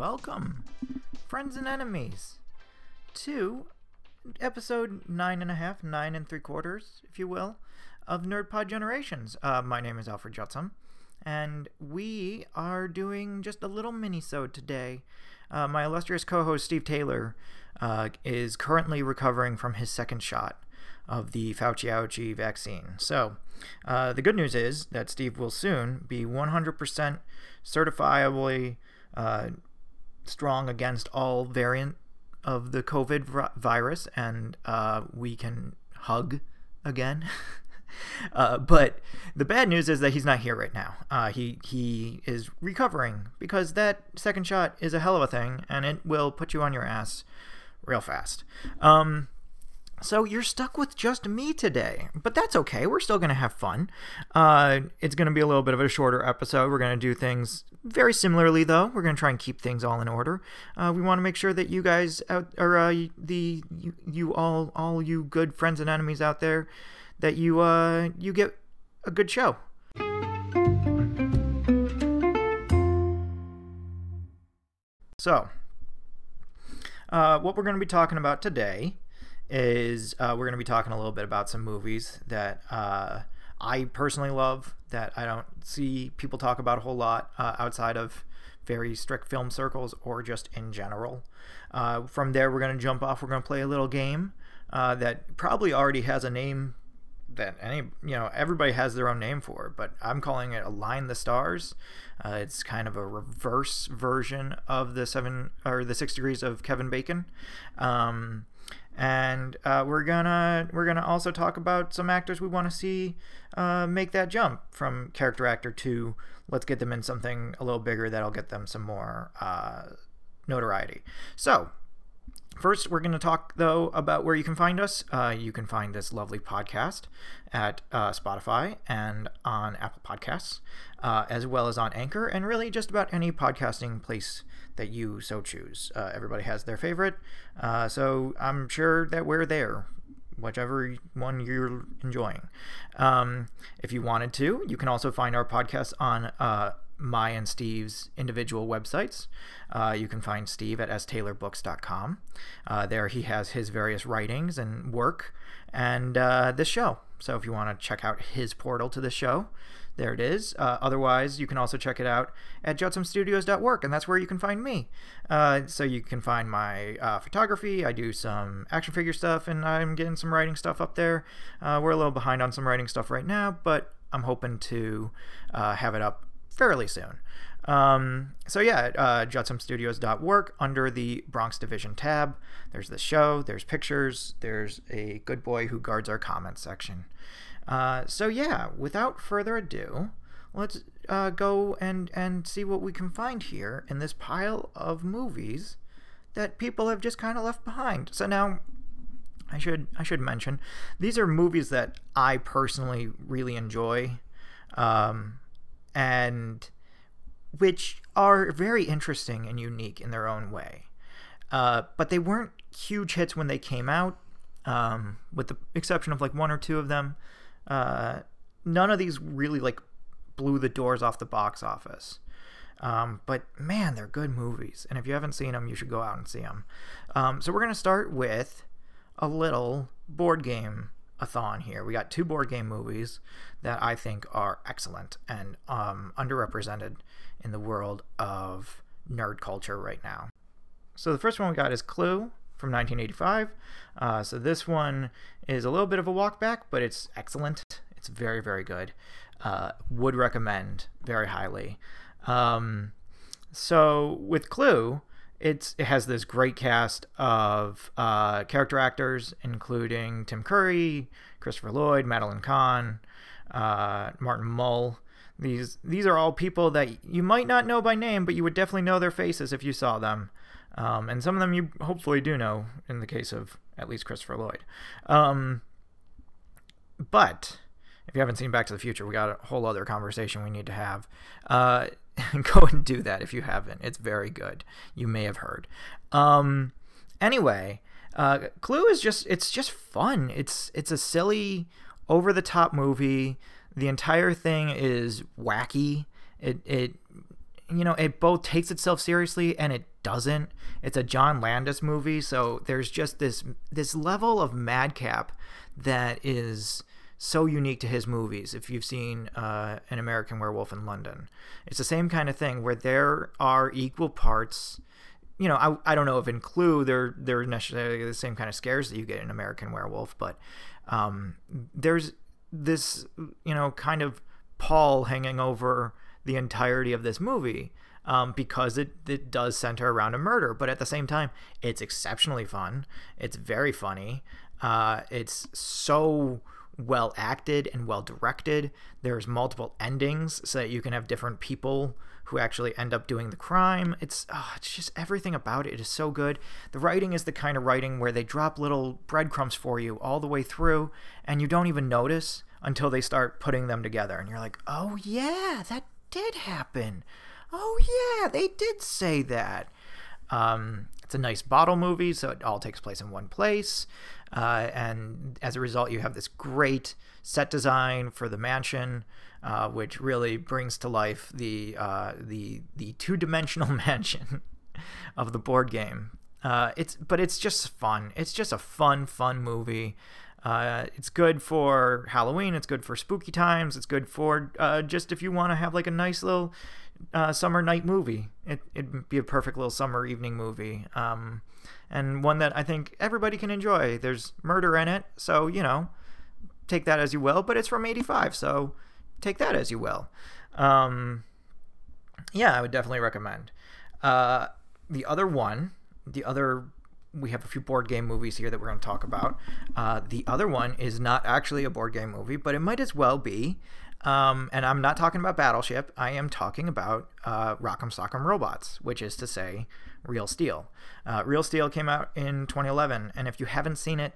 welcome, friends and enemies, to episode nine and a half, nine and three quarters, if you will, of NerdPod Generations. Uh, my name is Alfred Jutsum, and we are doing just a little mini-sode today. Uh, my illustrious co-host Steve Taylor uh, is currently recovering from his second shot of the Fauci Ouchie vaccine. So, uh, the good news is that Steve will soon be 100% certifiably uh, strong against all variant of the COVID virus, and uh, we can hug again. Uh, but the bad news is that he's not here right now. Uh, he he is recovering because that second shot is a hell of a thing, and it will put you on your ass real fast. Um, so you're stuck with just me today, but that's okay. We're still going to have fun. Uh, it's going to be a little bit of a shorter episode. We're going to do things very similarly, though. We're going to try and keep things all in order. Uh, we want to make sure that you guys out, or uh, the you, you all all you good friends and enemies out there, that you uh you get a good show. So, uh, what we're going to be talking about today is uh, we're going to be talking a little bit about some movies that uh, I personally love that I don't see people talk about a whole lot uh, outside of very strict film circles or just in general. Uh, from there, we're going to jump off. We're going to play a little game uh, that probably already has a name that any you know everybody has their own name for but i'm calling it align the stars uh, it's kind of a reverse version of the seven or the six degrees of kevin bacon um, and uh, we're gonna we're gonna also talk about some actors we want to see uh, make that jump from character actor to let's get them in something a little bigger that'll get them some more uh, notoriety so First, we're going to talk, though, about where you can find us. Uh, you can find this lovely podcast at uh, Spotify and on Apple Podcasts, uh, as well as on Anchor, and really just about any podcasting place that you so choose. Uh, everybody has their favorite, uh, so I'm sure that we're there, whichever one you're enjoying. Um, if you wanted to, you can also find our podcast on uh, my and Steve's individual websites. Uh, you can find Steve at staylorbooks.com. Uh, there he has his various writings and work and uh, this show. So if you want to check out his portal to the show, there it is. Uh, otherwise, you can also check it out at jutsumstudios.work, and that's where you can find me. Uh, so you can find my uh, photography. I do some action figure stuff, and I'm getting some writing stuff up there. Uh, we're a little behind on some writing stuff right now, but I'm hoping to uh, have it up fairly soon. Um, so yeah, uh, under the Bronx Division tab. There's the show, there's pictures, there's a good boy who guards our comments section. Uh, so yeah, without further ado, let's uh, go and, and see what we can find here in this pile of movies that people have just kind of left behind. So now, I should I should mention these are movies that I personally really enjoy, um, and which are very interesting and unique in their own way. Uh, but they weren't huge hits when they came out, um, with the exception of like one or two of them. Uh, none of these really like blew the doors off the box office. Um, but man, they're good movies, and if you haven't seen them, you should go out and see them. Um, so we're gonna start with a little board game a thon here. We got two board game movies that I think are excellent and um, underrepresented in the world of nerd culture right now. So the first one we got is Clue from 1985. Uh, so this one is a little bit of a walk back, but it's excellent. It's very, very good. Uh, would recommend very highly. Um, so with Clue, it's it has this great cast of uh, character actors, including Tim Curry, Christopher Lloyd, Madeline Kahn, uh, Martin Mull. These these are all people that you might not know by name, but you would definitely know their faces if you saw them. Um, and some of them you hopefully do know, in the case of at least Christopher Lloyd. Um, but if you haven't seen Back to the Future, we got a whole other conversation we need to have. Uh, go and do that if you haven't. It's very good. You may have heard. Um, anyway, uh, Clue is just it's just fun. It's it's a silly, over the top movie. The entire thing is wacky. It it you know, it both takes itself seriously and it doesn't. It's a John Landis movie, so there's just this this level of madcap that is so unique to his movies. If you've seen uh, An American Werewolf in London, it's the same kind of thing where there are equal parts. You know, I, I don't know if in Clue they're they're necessarily the same kind of scares that you get in American Werewolf, but um, there's this you know kind of pall hanging over the entirety of this movie um, because it, it does center around a murder. But at the same time, it's exceptionally fun. It's very funny. Uh, it's so well acted and well directed. There's multiple endings so that you can have different people who actually end up doing the crime. It's oh, it's just everything about it is so good. The writing is the kind of writing where they drop little breadcrumbs for you all the way through and you don't even notice until they start putting them together and you're like, "Oh yeah, that did happen. Oh yeah, they did say that." Um, it's a nice bottle movie, so it all takes place in one place. Uh, and as a result, you have this great set design for the mansion, uh, which really brings to life the uh, the the two dimensional mansion of the board game. Uh, it's but it's just fun. It's just a fun, fun movie. Uh, it's good for Halloween. It's good for spooky times. It's good for uh, just if you want to have like a nice little uh, summer night movie. It, it'd be a perfect little summer evening movie. Um, and one that I think everybody can enjoy. There's murder in it, so, you know, take that as you will, but it's from 85, so take that as you will. Um, yeah, I would definitely recommend. Uh, the other one, the other, we have a few board game movies here that we're going to talk about. Uh, the other one is not actually a board game movie, but it might as well be. Um, and I'm not talking about Battleship. I am talking about uh, Rock'em Sock'em Robots, which is to say, Real Steel. Uh, Real Steel came out in 2011, and if you haven't seen it,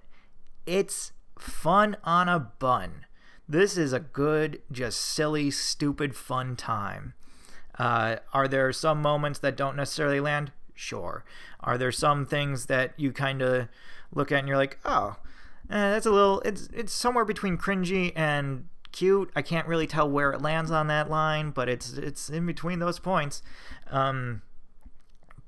it's fun on a bun. This is a good, just silly, stupid, fun time. Uh, are there some moments that don't necessarily land? Sure. Are there some things that you kind of look at and you're like, oh, eh, that's a little, it's it's somewhere between cringy and cute. I can't really tell where it lands on that line, but it's it's in between those points. Um,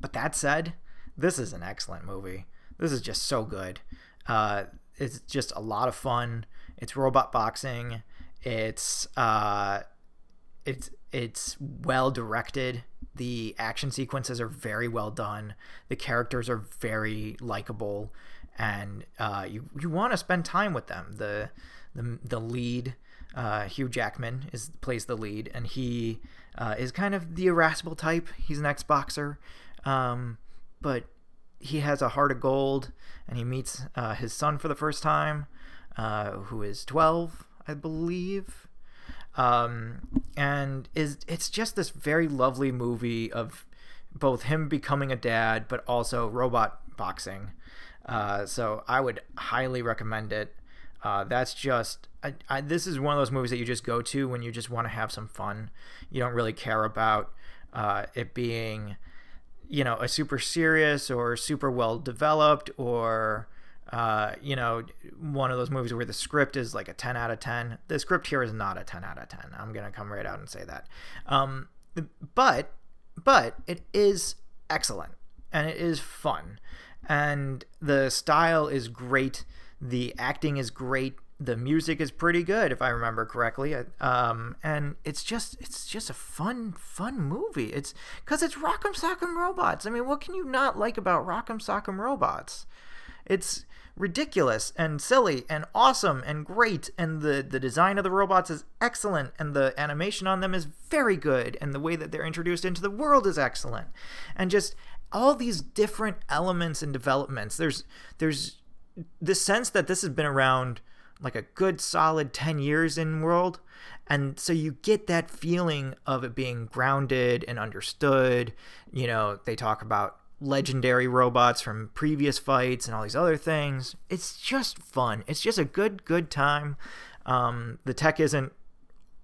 but that said, this is an excellent movie. This is just so good. Uh, it's just a lot of fun. It's robot boxing. It's uh, it's it's well directed. The action sequences are very well done. The characters are very likable, and uh, you you want to spend time with them. The the the lead uh, Hugh Jackman is plays the lead, and he uh, is kind of the irascible type. He's an ex-boxer, um, but he has a heart of gold, and he meets uh, his son for the first time, uh, who is 12, I believe. Um, and is it's just this very lovely movie of both him becoming a dad, but also robot boxing. Uh, so I would highly recommend it. Uh, that's just I, I, this is one of those movies that you just go to when you just want to have some fun. You don't really care about uh, it being, you know, a super serious or super well developed or uh, you know, one of those movies where the script is like a 10 out of 10. The script here is not a 10 out of 10. I'm going to come right out and say that. Um, but, but it is excellent and it is fun. And the style is great the acting is great. The music is pretty good, if I remember correctly. Um, and it's just it's just a fun fun movie. It's because it's Rock'em Sock'em Robots. I mean, what can you not like about Rock'em Sock'em Robots? It's ridiculous and silly and awesome and great and the the design of the robots is excellent and the animation on them is very good and the way that they're introduced into the world is excellent. And just all these different elements and developments there's there's the sense that this has been around like a good solid 10 years in world and so you get that feeling of it being grounded and understood. You know they talk about legendary robots from previous fights and all these other things. It's just fun. It's just a good good time. Um, the tech isn't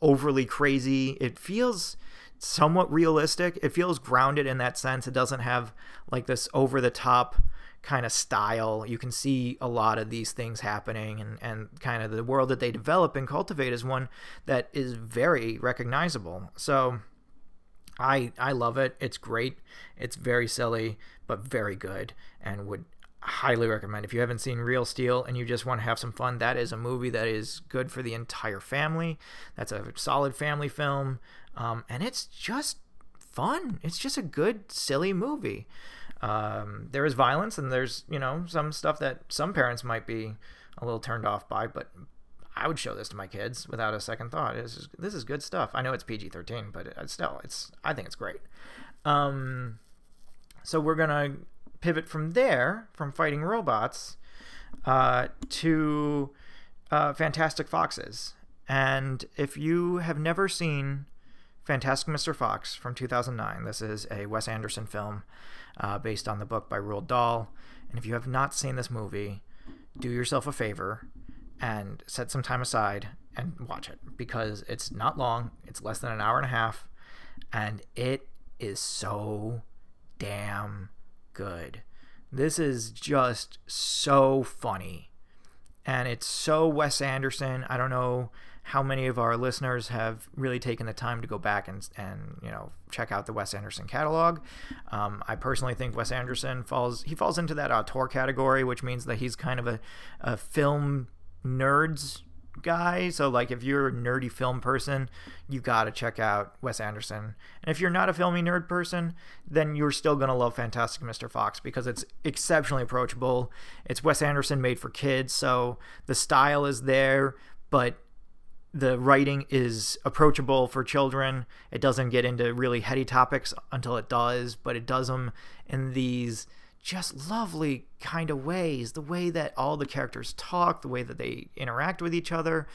overly crazy. It feels somewhat realistic. It feels grounded in that sense. It doesn't have like this over the top kind of style. You can see a lot of these things happening, and, and kind of the world that they develop and cultivate is one that is very recognizable. So I I love it. It's great. It's very silly, but very good, and would highly recommend. If you haven't seen Real Steel and you just want to have some fun, that is a movie that is good for the entire family. That's a solid family film, um, and it's just fun. It's just a good, silly movie. Um, there is violence, and there's you know some stuff that some parents might be a little turned off by, but I would show this to my kids without a second thought. This is, this is good stuff. I know it's PG thirteen, but it, still, it's I think it's great. Um, so we're gonna pivot from there, from fighting robots, uh, to uh, Fantastic Foxes. And if you have never seen Fantastic Mr. Fox from 2009, this is a Wes Anderson film uh, based on the book by Roald Dahl. And if you have not seen this movie, do yourself a favor and set some time aside and watch it because it's not long, it's less than an hour and a half, and it is so damn good. This is just so funny. And it's so Wes Anderson. I don't know how many of our listeners have really taken the time to go back and, and you know check out the Wes Anderson catalog. Um, I personally think Wes Anderson falls he falls into that auteur category, which means that he's kind of a, a film nerds guy. So like if you're a nerdy film person, you got to check out Wes Anderson. And if you're not a filmy nerd person, then you're still going to love Fantastic Mr. Fox because it's exceptionally approachable. It's Wes Anderson made for kids, so the style is there, but the writing is approachable for children. It doesn't get into really heady topics until it does, but it does them in these just lovely kind of ways. The way that all the characters talk, the way that they interact with each other,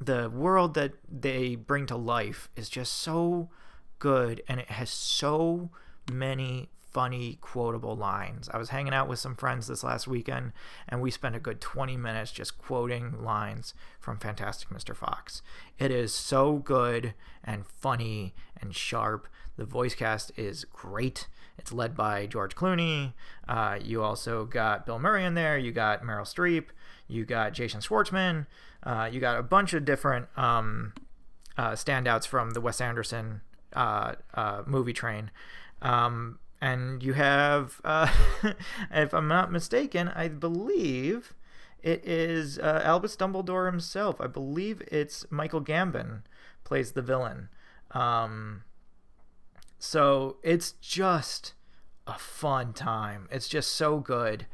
the world that they bring to life is just so good and it has so many funny quotable lines. I was hanging out with some friends this last weekend and we spent a good 20 minutes just quoting lines from Fantastic Mr. Fox. It is so good and funny and sharp. The voice cast is great. It's led by George Clooney. Uh, you also got Bill Murray in there. You got Meryl Streep. You got Jason Schwartzman. Uh, you got a bunch of different um, uh, standouts from the Wes Anderson uh, uh, movie train. Um, and you have, uh, if I'm not mistaken, I believe it is Albus Dumbledore himself. I believe it's Michael Gambon plays the villain. Um, so it's just a fun time. It's just so good.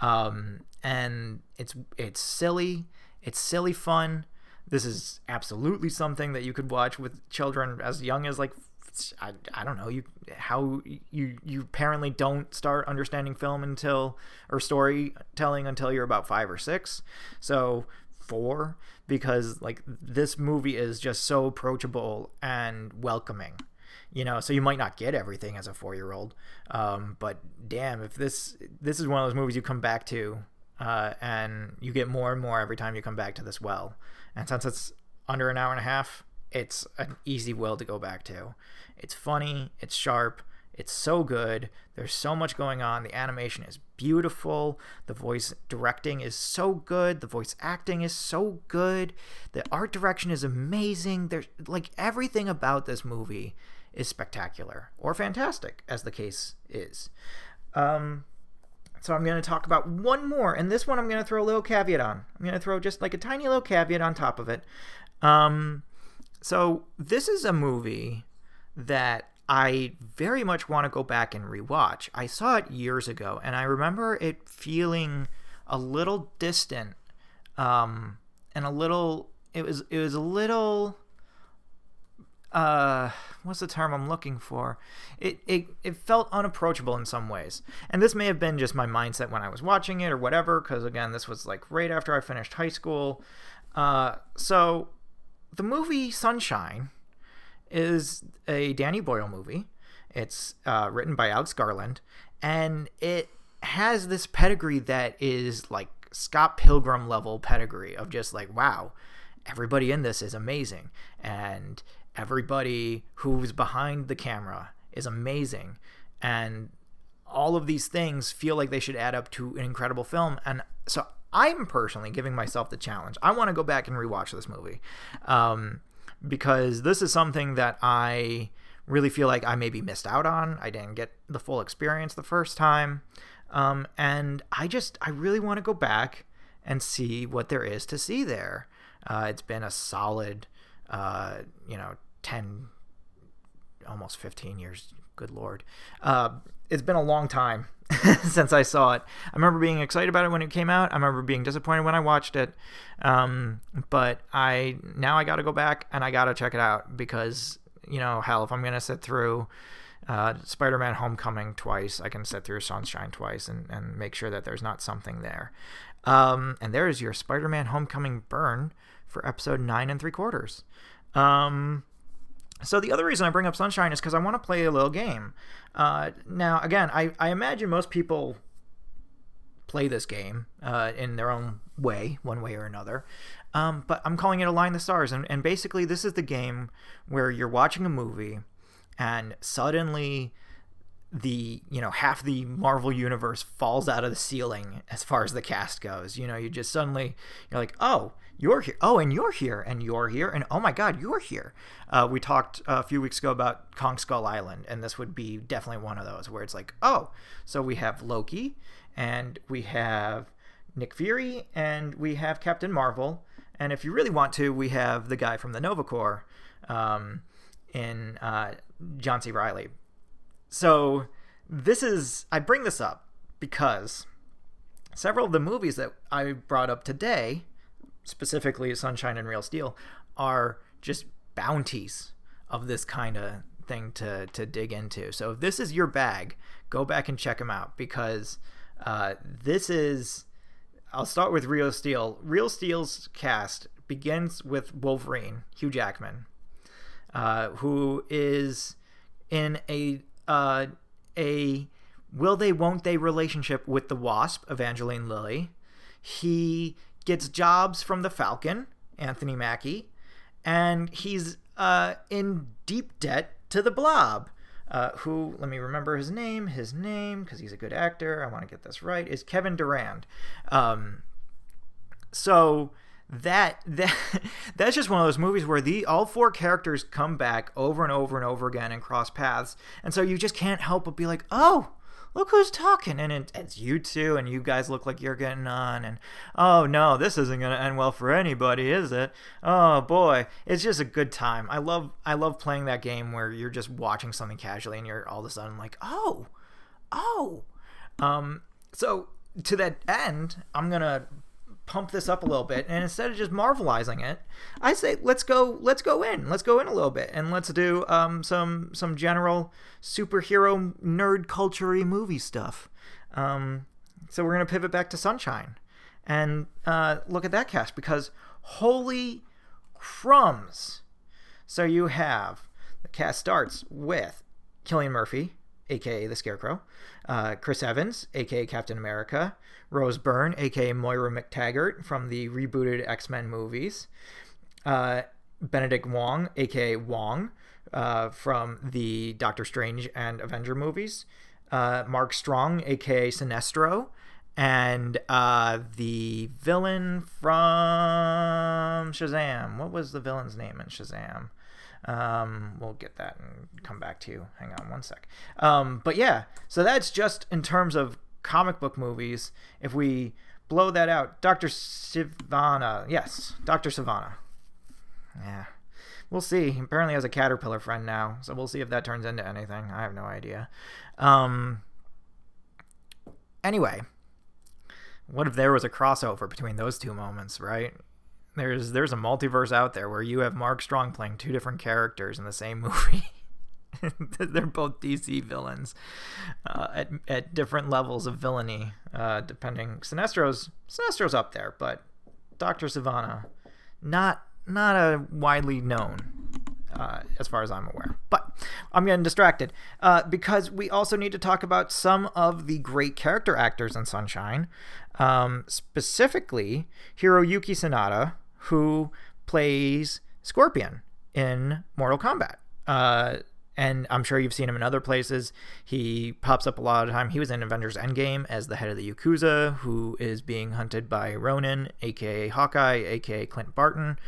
Um, and it's it's silly. It's silly fun. This is absolutely something that you could watch with children as young as like I, I don't know you how you you apparently don't start understanding film until or storytelling until you're about five or six so four because like this movie is just so approachable and welcoming you know so you might not get everything as a four year old um, but damn if this this is one of those movies you come back to uh, and you get more and more every time you come back to this well and since it's under an hour and a half it's an easy well to go back to it's funny it's sharp it's so good. There's so much going on. The animation is beautiful. The voice directing is so good. The voice acting is so good. The art direction is amazing. There's like everything about this movie is spectacular or fantastic, as the case is. Um, so I'm going to talk about one more, and this one I'm going to throw a little caveat on. I'm going to throw just like a tiny little caveat on top of it. Um, so this is a movie that I very much want to go back and rewatch. I saw it years ago, and I remember it feeling a little distant, um, and a little. It was it was a little uh what's the term I'm looking for? It, it it felt unapproachable in some ways. And this may have been just my mindset when I was watching it or whatever, because again, this was like right after I finished high school. Uh, so the movie Sunshine is a Danny Boyle movie. It's uh, written by Alex Garland, and it has this pedigree that is like Scott Pilgrim level pedigree of just like, wow, everybody in this is amazing. And everybody who's behind the camera is amazing and all of these things feel like they should add up to an incredible film and so i'm personally giving myself the challenge i want to go back and rewatch this movie um, because this is something that i really feel like I maybe missed out on. I didn't get the full experience the first time. Um, and I just, I really want to go back and see what there is to see there. Uh, it's been a solid, uh, you know, 10, almost 15 years. Good Lord. Uh, it's been a long time since I saw it. I remember being excited about it when it came out. I remember being disappointed when I watched it. Um, but I now I got to go back and I got to check it out because you know, hell, if I'm gonna sit through uh, Spider-Man: Homecoming twice, I can sit through Sunshine twice and and make sure that there's not something there. Um, and there is your Spider-Man: Homecoming burn for episode nine and three quarters. Um, so the other reason I bring up Sunshine is because I want to play a little game. Uh, now, again, I, I imagine most people play this game uh, in their own way, one way or another. Um, but I'm calling it Align the Stars. And, and basically, this is the game where you're watching a movie and suddenly the you know half the marvel universe falls out of the ceiling as far as the cast goes. You know you just suddenly you're like oh you're here oh and you're here and you're here and oh my god you're here. Uh, we talked a few weeks ago about kong skull island and this would be definitely one of those where it's like oh so we have loki and we have nick fury and we have captain marvel and if you really want to we have the guy from the nova corps um, in uh, john c. Reilly so this is I bring this up because several of the movies that I brought up today, specifically Sunshine and Real Steel, are just bounties of this kind of thing to to dig into. So if this is your bag, go back and check them out because uh, this is. I'll start with Real Steel. Real Steel's cast begins with Wolverine, Hugh Jackman, uh, who is in a uh, a will they won't they relationship with the Wasp, Evangeline Lilly. He gets jobs from the Falcon, Anthony Mackie, and he's uh, in deep debt to the Blob. Uh, who, let me remember his name. His name, because he's a good actor, I want to get this right, is Kevin Durand. Um, so that that that's just one of those movies where the all four characters come back over and over and over again and cross paths. And so you just can't help but be like oh look who's talking. And it, it's you two and you guys look like you're getting on. And oh no this isn't going to end well for anybody is it? Oh boy. It's just a good time. I love i love playing that game where you're just watching something casually and you're all of a sudden like oh oh. Um so to that end i'm to pump this up a little bit and instead of just marvelizing it i say let's go let's go in let's go in a little bit and let's do um, some some general superhero nerd culture movie stuff. Um, so we're to pivot back to sunshine. And uh, look at that cast because holy crumbs. So you have the cast starts with Cillian Murphy aka the Scarecrow, uh, Chris Evans, aka Captain America, Rose Byrne, aka Moira MacTaggert from the rebooted X Men movies, uh, Benedict Wong, aka Wong, uh, from the Doctor Strange and Avenger movies, uh, Mark Strong, aka Sinestro, and uh, the villain from Shazam. What was the villain's name in Shazam? Um, we'll get that and come back to you. Hang on one sec. Um, but yeah, so that's just in terms of comic book movies. If we blow that out, Dr. Sivana. Yes, Dr. Sivana. Yeah. We'll see. He apparently has a caterpillar friend now, so we'll see if that turns into anything. I have no idea. Um, anyway, what if there was a crossover between those two moments, right? There's there's a multiverse out there where you have Mark Strong playing two different characters in the same movie. They're both DC villains uh, at at different levels of villainy, uh, depending. Sinestro's Sinestro's up there, but Doctor Sivana, not not a widely known uh, as far as I'm aware. But I'm getting distracted uh, because we also need to talk about some of the great character actors in Sunshine, um, specifically Hiroyuki Sanada, who plays Scorpion in Mortal Kombat. Uh, and I'm sure you've seen him in other places. He pops up a lot of time. He was in Avengers Endgame as the head of the Yakuza, who is being hunted by Ronin, aka Hawkeye, aka Clint Barton.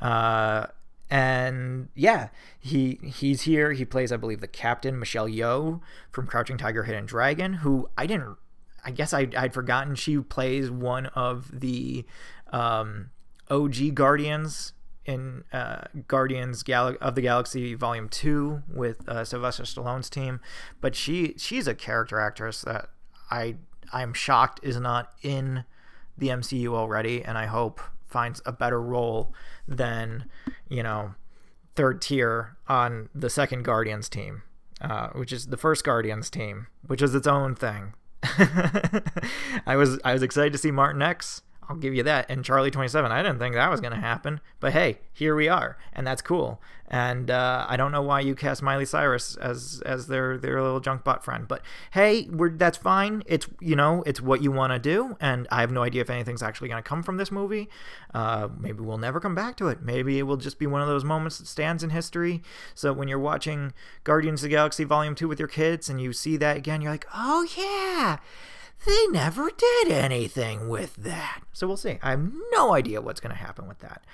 Uh, and yeah, he he's here. He plays, I believe, the captain Michelle Yeoh from Crouching Tiger, Hidden Dragon, who I didn't. I guess I, I'd forgotten she plays one of the um, OG Guardians in uh, Guardians Gal- of the Galaxy Volume Two with uh, Sylvester Stallone's team, but she she's a character actress that I I'm shocked is not in the MCU already, and I hope finds a better role than you know third tier on the second Guardians team, uh, which is the first Guardians team, which is its own thing. I was I was excited to see Martinex I'll give you that. And Charlie 27, I didn't think that was going to happen. But hey, here we are. And that's cool. And uh, I don't know why you cast Miley Cyrus as as their their little junk bot friend. But hey, we're, that's fine. It's, you know, it's what you want to do. And I have no idea if anything's actually going to come from this movie. Uh, maybe we'll never come back to it. Maybe it will just be one of those moments that stands in history. So when you're watching Guardians of the Galaxy Volume 2 with your kids and you see that again, you're like, oh, yeah they never did anything with that. So we'll see. I have no idea what's going to happen with that.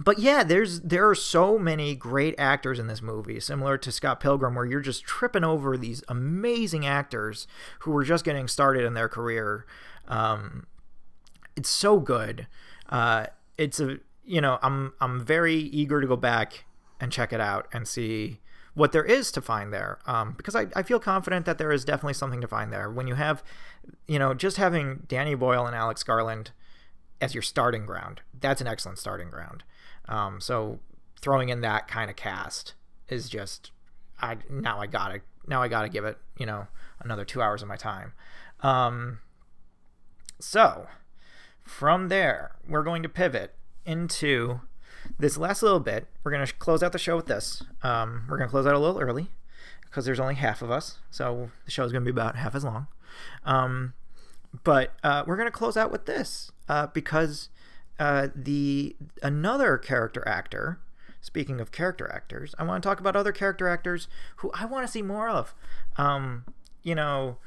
But yeah, there's there are so many great actors in this movie, similar to Scott Pilgrim, where you're just tripping over these amazing actors who were just getting started in their career. Um, it's so good. Uh, it's a you know I'm I'm very eager to go back and check it out and see what there is to find there um, because I, I feel confident that there is definitely something to find there. When you have you know just having danny boyle and alex garland as your starting ground that's an excellent starting ground. Um, so throwing in that kind of cast is just i now i gotta now i gotta give it you know another two hours of my time. Um, so from there we're going to pivot into this last little bit, we're going to close out the show with this. Um, we're going to close out a little early because there's only half of us, so the show is going to be about half as long. Um, but uh, we're going to close out with this uh, because uh, the another character actor. Speaking of character actors, I want to talk about other character actors who I want to see more of. Um, you know,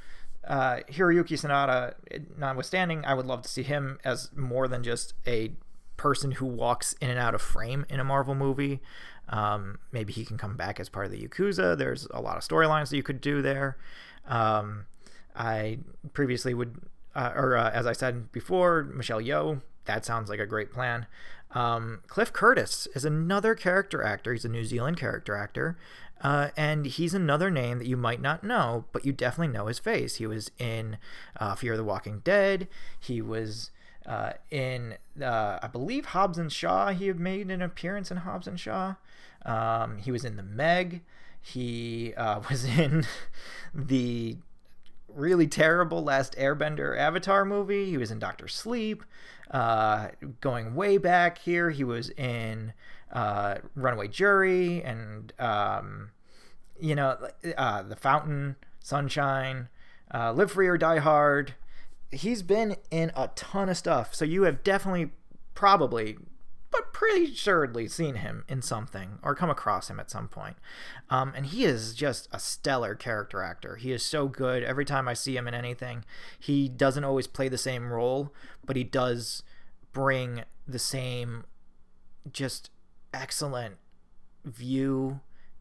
uh, Hiroyuki Sanada, notwithstanding, I would love to see him as more than just a person who walks in and out of frame in a Marvel movie. Um, maybe he can come back as part of the Yakuza. There's a lot of storylines that you could do there. Um, I previously would, uh, or uh, as I said before, Michelle Yeoh. That sounds like a great plan. Um, Cliff Curtis is another character actor. He's a New Zealand character actor. Uh, and he's another name that you might not know, but you definitely know his face. He was in uh, Fear of the Walking Dead. He was uh, in uh, I believe Hobbs and Shaw. He had made an appearance in Hobbs and Shaw. Um, he was in the Meg. He uh, was in the really terrible Last Airbender Avatar movie. He was in Doctor Sleep. Uh, going way back here, he was in uh, Runaway Jury and um, you know uh, The Fountain, Sunshine, Live Free or Die Hard he's been in a ton of stuff. So you have definitely, probably, but pretty assuredly seen him in something or come across him at some point. Um, and he is just a stellar character actor. He is so good. Every time I see him in anything, he doesn't always play the same role, but he does bring the same just excellent view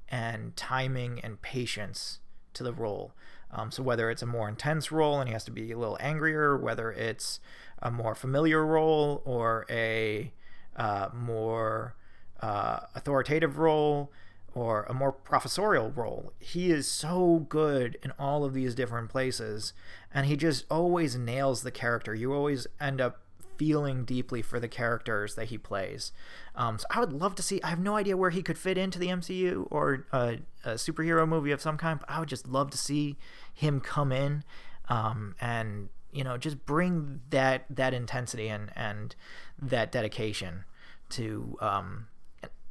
and timing and patience to the role. Um, so whether it's a more intense role and he has to be a little angrier, whether it's a more familiar role or a uh, more uh, authoritative role or a more professorial role, he is so good in all of these different places, and he just always nails the character. You always end up feeling deeply for the characters that he plays. Um, so I would love to see. I have no idea where he could fit into the MCU or a, a superhero movie of some kind, but I would just love to see him come in um, and you know just bring that that intensity and and that dedication to um,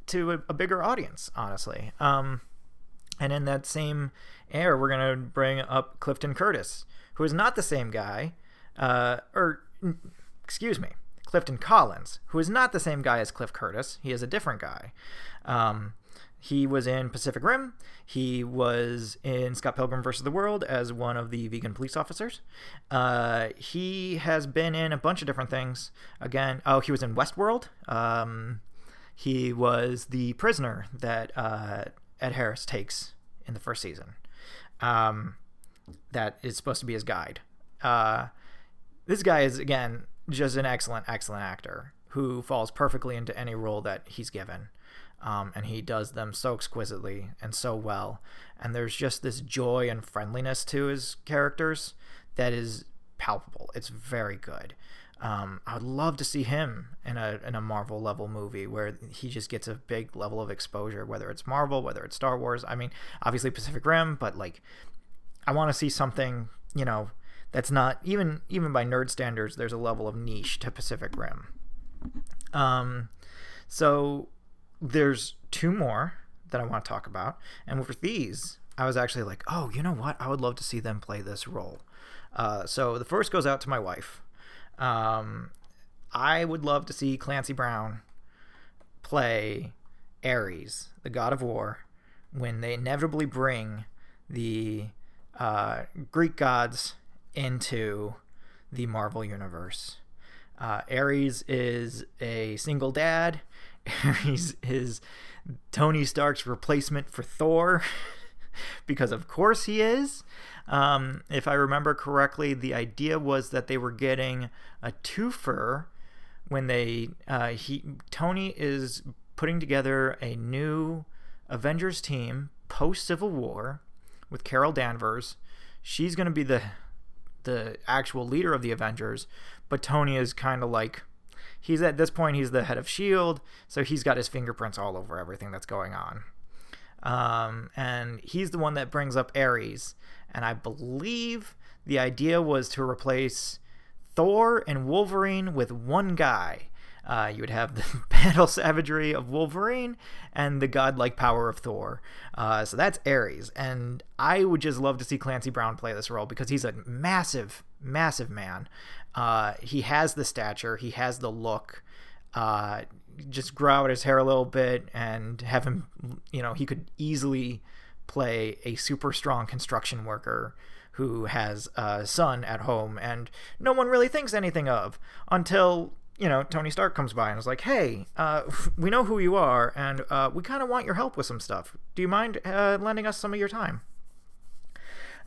to a, a, bigger audience. Honestly. Um, and in that same air, we're gonna bring up Clifton Curtis, who is not the same guy, uh, or excuse me, Clifton Collins, who is not the same guy as Cliff Curtis. He is a different guy. Um, he was in Pacific Rim. He was in Scott Pilgrim vs. the World as one of the vegan police officers. Uh, he has been in a bunch of different things. Again, oh, he was in Westworld. Um, he was the prisoner that uh, Ed Harris takes in the first season. Um, that is supposed to be his guide. Uh, this guy is again just an excellent, excellent actor who falls perfectly into any role that he's given. Um, and he does them so exquisitely and so well. And there's just this joy and friendliness to his characters that is palpable. It's very good. Um, I would love to see him in a in a Marvel level movie where he just gets a big level of exposure, whether it's Marvel, whether it's Star Wars. I mean, obviously Pacific Rim, but like, I want to see something you know that's not even even by nerd standards. There's a level of niche to Pacific Rim. Um, so there's two more that I want to talk about, and for these, I was actually like, oh, you know what? I would love to see them play this role. Uh, so the first goes out to my wife. Um, I would love to see Clancy Brown play Ares, the god of war, when they inevitably bring the uh, Greek gods into the Marvel universe. Uh, Ares is a single dad. Ares is Tony Stark's replacement for Thor, because of course he is. Um, if I remember correctly, the idea was that they were getting a twofer when they uh, he Tony is putting together a new Avengers team post Civil War with Carol Danvers. She's going to be the the actual leader of the Avengers, but Tony is kind of like he's at this point he's the head of Shield, so he's got his fingerprints all over everything that's going on. Um, and he's the one that brings up Ares, and I believe the idea was to replace Thor and Wolverine with one guy. Uh, you would have the battle savagery of Wolverine and the godlike power of Thor. Uh, so that's Ares. And I would just love to see Clancy Brown play this role because he's a massive, massive man. Uh, he has the stature, he has the look. Uh, just grow out his hair a little bit and have him, you know, he could easily play a super strong construction worker who has a son at home and no one really thinks anything of until you know Tony Stark comes by and is like, "Hey, uh, we know who you are, and uh, we kind of want your help with some stuff. Do you mind uh, lending us some of your time?"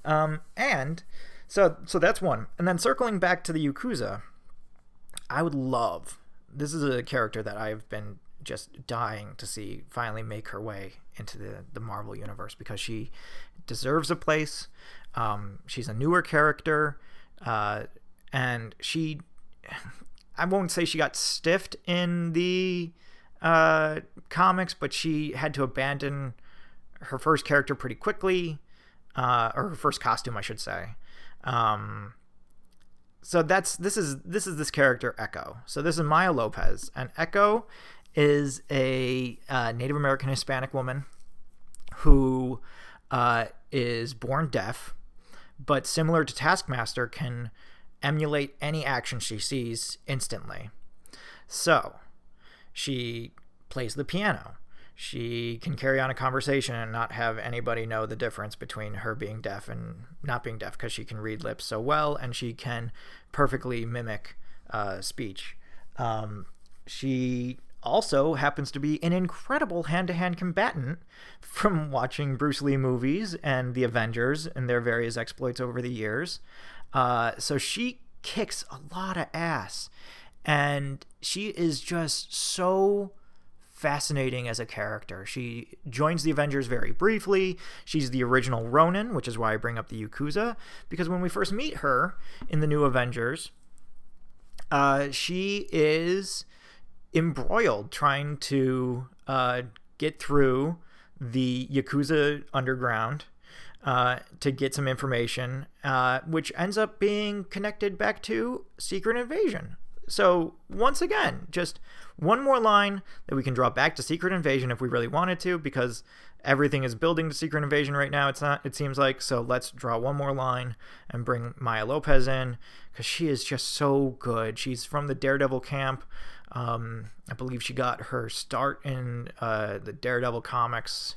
Um, and so so that's one. And then circling back to the Yakuza, I would love. This is a character that I've been just dying to see finally make her way into the, the Marvel universe because she deserves a place. Um, she's a newer character, uh, and she, I won't say she got stiffed in the uh, comics, but she had to abandon her first character pretty quickly, uh, or her first costume, I should say. Um, so that's this is this is this character Echo. So this is Maya Lopez, and Echo is a uh, Native American Hispanic woman who uh, is born deaf, but similar to Taskmaster, can emulate any action she sees instantly. So, she plays the piano. She can carry on a conversation and not have anybody know the difference between her being deaf and not being deaf because she can read lips so well and she can perfectly mimic uh, speech. Um, she also happens to be an incredible hand to hand combatant from watching Bruce Lee movies and the Avengers and their various exploits over the years. Uh, so she kicks a lot of ass. And she is just so fascinating as a character. She joins the Avengers very briefly. She's the original Ronin, which is why I bring up the Yakuza, because when we first meet her in the new Avengers, uh, she is embroiled trying to uh, get through the Yakuza underground uh, to get some information, uh, which ends up being connected back to Secret Invasion. So, once again, just one more line that we can draw back to Secret Invasion if we really wanted to, because everything is building to Secret Invasion right now. It's not. It seems like so. Let's draw one more line and bring Maya Lopez in because she is just so good. She's from the Daredevil camp. Um, I believe she got her start in uh, the Daredevil comics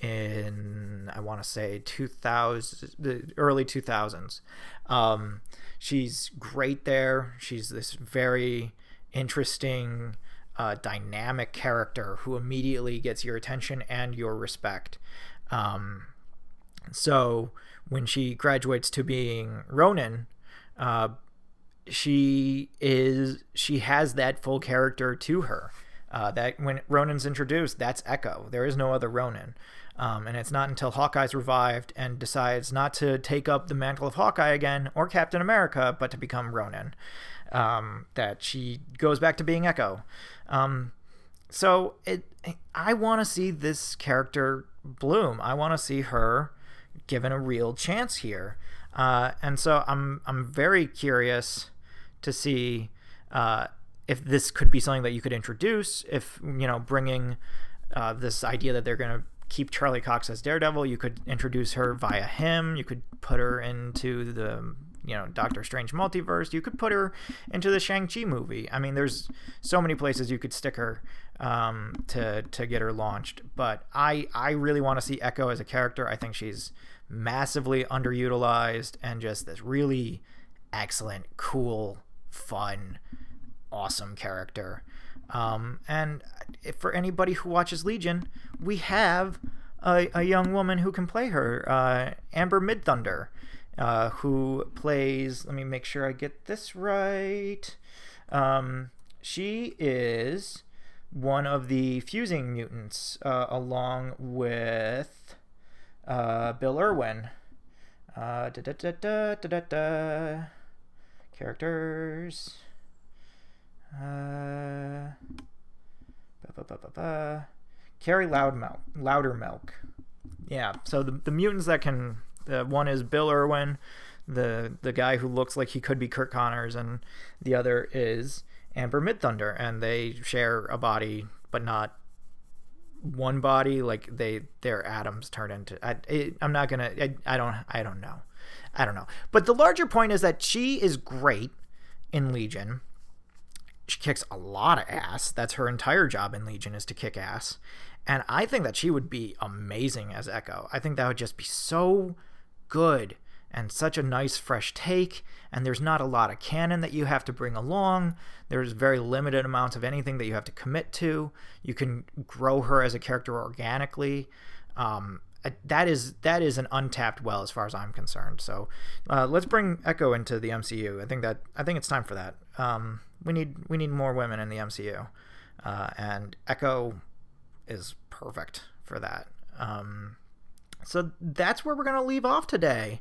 in I want to say 2000 the early 2000s. Um, she's great there. She's this very interesting uh, dynamic character who immediately gets your attention and your respect. Um, so when she graduates to being Ronin, uh, she is she has that full character to her. Uh, that when Ronin's introduced, that's Echo. There is no other Ronin. Um, and it's not until Hawkeye's revived and decides not to take up the mantle of Hawkeye again or Captain America, but to become Ronin, um, that she goes back to being Echo. Um, so it, I want to see this character bloom. I want to see her given a real chance here, uh, and so I'm I'm very curious to see uh, if this could be something that you could introduce. If you know, bringing uh, this idea that they're going to keep Charlie Cox as Daredevil, you could introduce her via him. You could put her into the you know Doctor Strange multiverse. You could put her into the Shang Chi movie. I mean, there's so many places you could stick her um, to to get her launched. But I I really want to see Echo as a character. I think she's massively underutilized and just this really excellent, cool, fun, awesome character. Um, and for anybody who watches Legion, we have a, a young woman who can play her, uh, Amber Midthunder, uh, who plays. Let me make sure I get this right. Um, she is one of the fusing mutants, uh, along with uh, Bill Irwin. Uh, da, da, da, Characters. Uh, ba, ba, ba, ba, Carrie Loudmilk. Loudermilk. Yeah. So the the mutants that can. The one is Bill Irwin, the the guy who looks like he could be Curt Connors, and the other is Amber Midthunder, and they share a body, but not one body like they their atoms turn into I, i'm not gonna I, I don't i don't know i don't know but the larger point is that she is great in legion she kicks a lot of ass. That's her entire job in legion is to kick ass. And i think that she would be amazing as echo. I think that would just be so good and such a nice fresh take. And there's not a lot of canon that you have to bring along. There's very limited amounts of anything that you have to commit to. You can grow her as a character organically. Um, that is that is an untapped well as far as i'm concerned. So uh, let's bring echo into the mcu i think that i think it's time for that. Um, we need we need more women in the mcu uh, and echo is perfect for that. Um, so that's where we're to leave off today.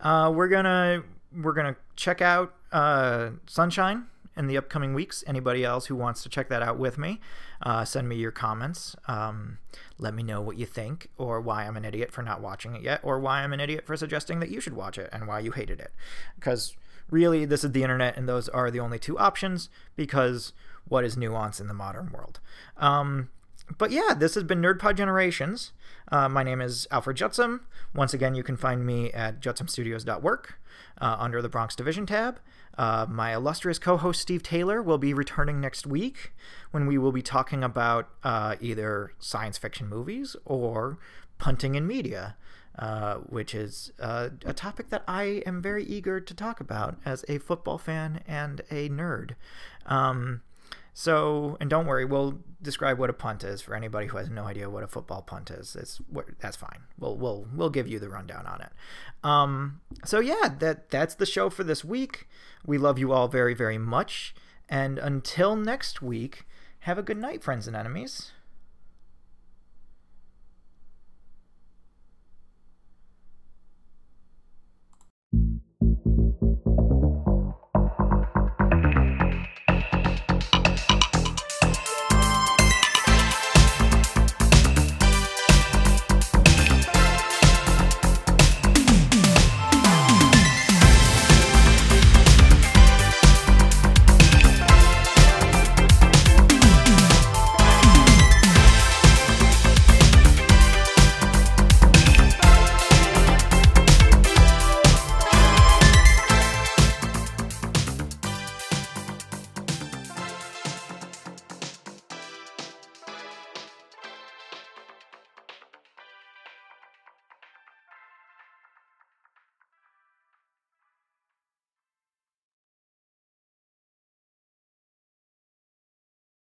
Uh, we're gonna we're gonna check out uh, Sunshine in the upcoming weeks. Anybody else who wants to check that out with me, uh, send me your comments. Um, let me know what you think, or why I'm an idiot for not watching it yet, or why I'm an idiot for suggesting that you should watch it and why you hated it. Because really, this is the internet, and those are the only two options. Because what is nuance in the modern world? Um, but yeah, this has been NerdPod Generations. Uh, my name is Alfred Jutsum. Once again, you can find me at jutsumstudios.work uh, under the Bronx Division tab. Uh, my illustrious co host Steve Taylor will be returning next week when we will be talking about uh, either science fiction movies or punting in media. Uh, which is uh, a topic that I am very eager to talk about as a football fan and a nerd. Um, so, and don't worry, we'll describe what a punt is for anybody who has no idea what a football punt is. It's that's fine. We'll we'll we'll give you the rundown on it. Um, so yeah, that that's the show for this week. We love you all very very much, and until next week, have a good night, friends and enemies.